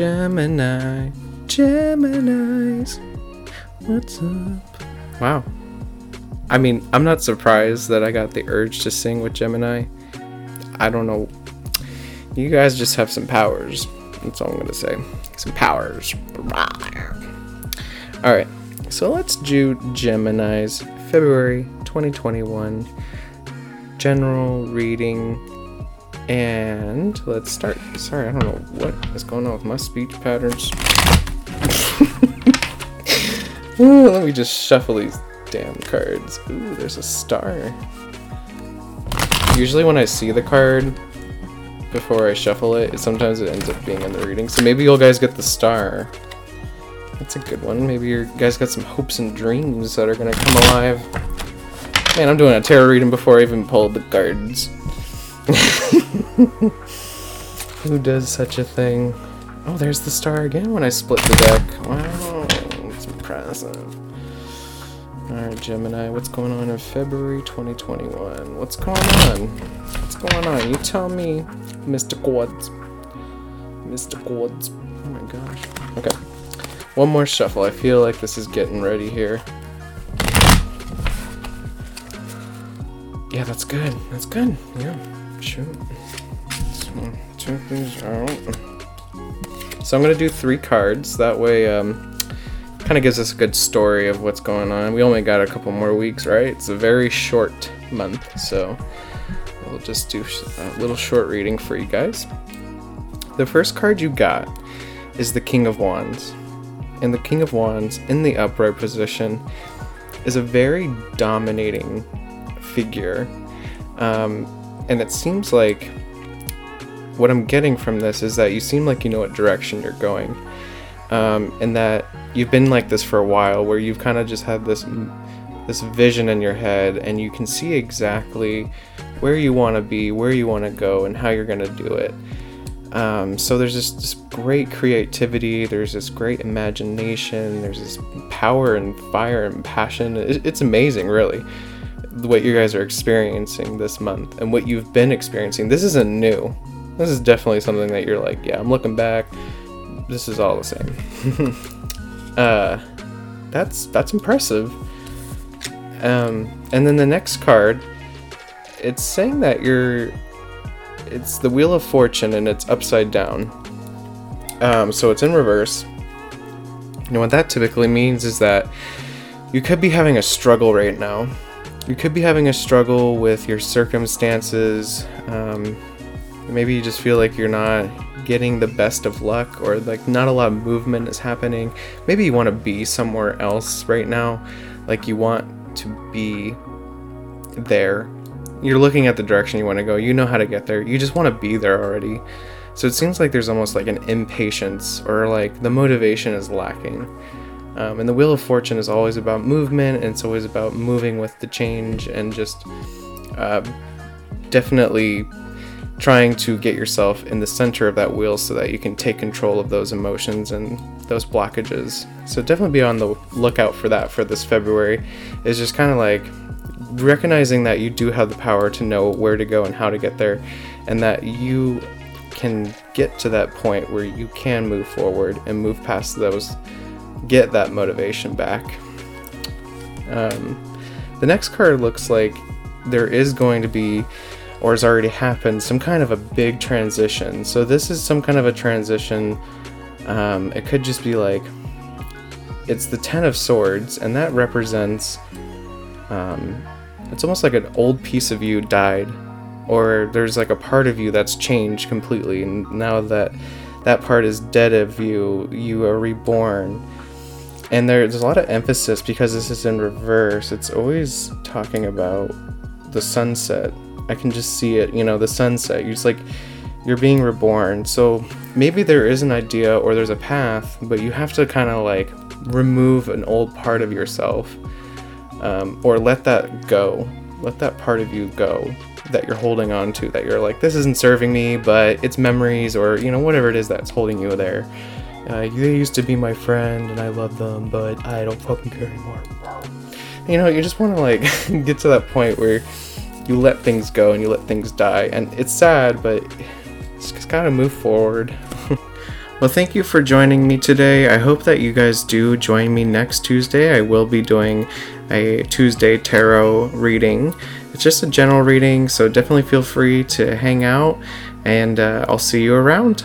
Gemini, Geminis, what's up? Wow. I mean, I'm not surprised that I got the urge to sing with Gemini. I don't know. You guys just have some powers. That's all I'm gonna say. Some powers. Alright, so let's do Gemini's February 2021 general reading. And let's start. Sorry, I don't know what is going on with my speech patterns. Ooh, let me just shuffle these damn cards. Ooh, there's a star. Usually when I see the card before I shuffle it, sometimes it ends up being in the reading. So maybe you guys get the star. That's a good one. Maybe you guys got some hopes and dreams that are gonna come alive. Man, I'm doing a tarot reading before I even pulled the cards. Who does such a thing? Oh, there's the star again when I split the deck. Wow, it's impressive. Alright, Gemini, what's going on in February 2021? What's going on? What's going on? You tell me, Mr. Quartz. Mr. Quartz. Oh my gosh. Okay. One more shuffle. I feel like this is getting ready here. Yeah, that's good. That's good. Yeah. Shoot. So, check these out. So I'm gonna do three cards. That way, um, kind of gives us a good story of what's going on. We only got a couple more weeks, right? It's a very short month, so we'll just do a little short reading for you guys. The first card you got is the King of Wands. And the King of Wands in the upright position is a very dominating figure. Um, and it seems like what I'm getting from this is that you seem like you know what direction you're going. Um, and that you've been like this for a while where you've kind of just had this this vision in your head and you can see exactly where you want to be where you want to go and how you're going to do it. Um, so there's this, this great creativity there's this great imagination there's this power and fire and passion. It, it's amazing really what you guys are experiencing this month and what you've been experiencing. This isn't new this is definitely something that you're like yeah i'm looking back. This is all the same. Uh that's that's impressive. Um and then the next card it's saying that you're it's the wheel of fortune and it's upside down. Um so it's in reverse. And what that typically means is that you could be having a struggle right now. You could be having a struggle with your circumstances. Um, maybe you just feel like you're not getting the best of luck or like not a lot of movement is happening. Maybe you want to be somewhere else right now. Like you want to be there. You're looking at the direction you want to go. You know how to get there. You just want to be there already. So it seems like there's almost like an impatience or like the motivation is lacking. Um, and the Wheel of Fortune is always about movement, and it's always about moving with the change and just uh, definitely trying to get yourself in the center of that wheel so that you can take control of those emotions and those blockages. So definitely be on the lookout for that for this February. Is just kind of like recognizing that you do have the power to know where to go and how to get there, and that you can get to that point where you can move forward and move past those get that motivation back. Um, the next card looks like there is going to be, or has already happened, some kind of a big transition. So this is some kind of a transition. Um, it could just be like, it's the Ten of Swords, and that represents, um, it's almost like an old piece of you died, or there's like a part of you that's changed completely, and now that that part is dead of you, you are reborn and there's a lot of emphasis because this is in reverse it's always talking about the sunset i can just see it you know the sunset. You're just like you're being reborn. So maybe there is an idea or there's a path but you have to kind of like remove an old part of yourself um, or let that go. Let that part of you go that you're holding on to that you're like this isn't serving me but it's memories or you know whatever it is that's holding you there. Uh, they used to be my friend and I love them, but I don't fucking care anymore. You know, you just want to like get to that point where you let things go and you let things die. And it's sad, but it's just gotta move forward. Well, thank you for joining me today. I hope that you guys do join me next Tuesday. I will be doing a Tuesday tarot reading. It's just a general reading, so definitely feel free to hang out, and uh, I'll see you around.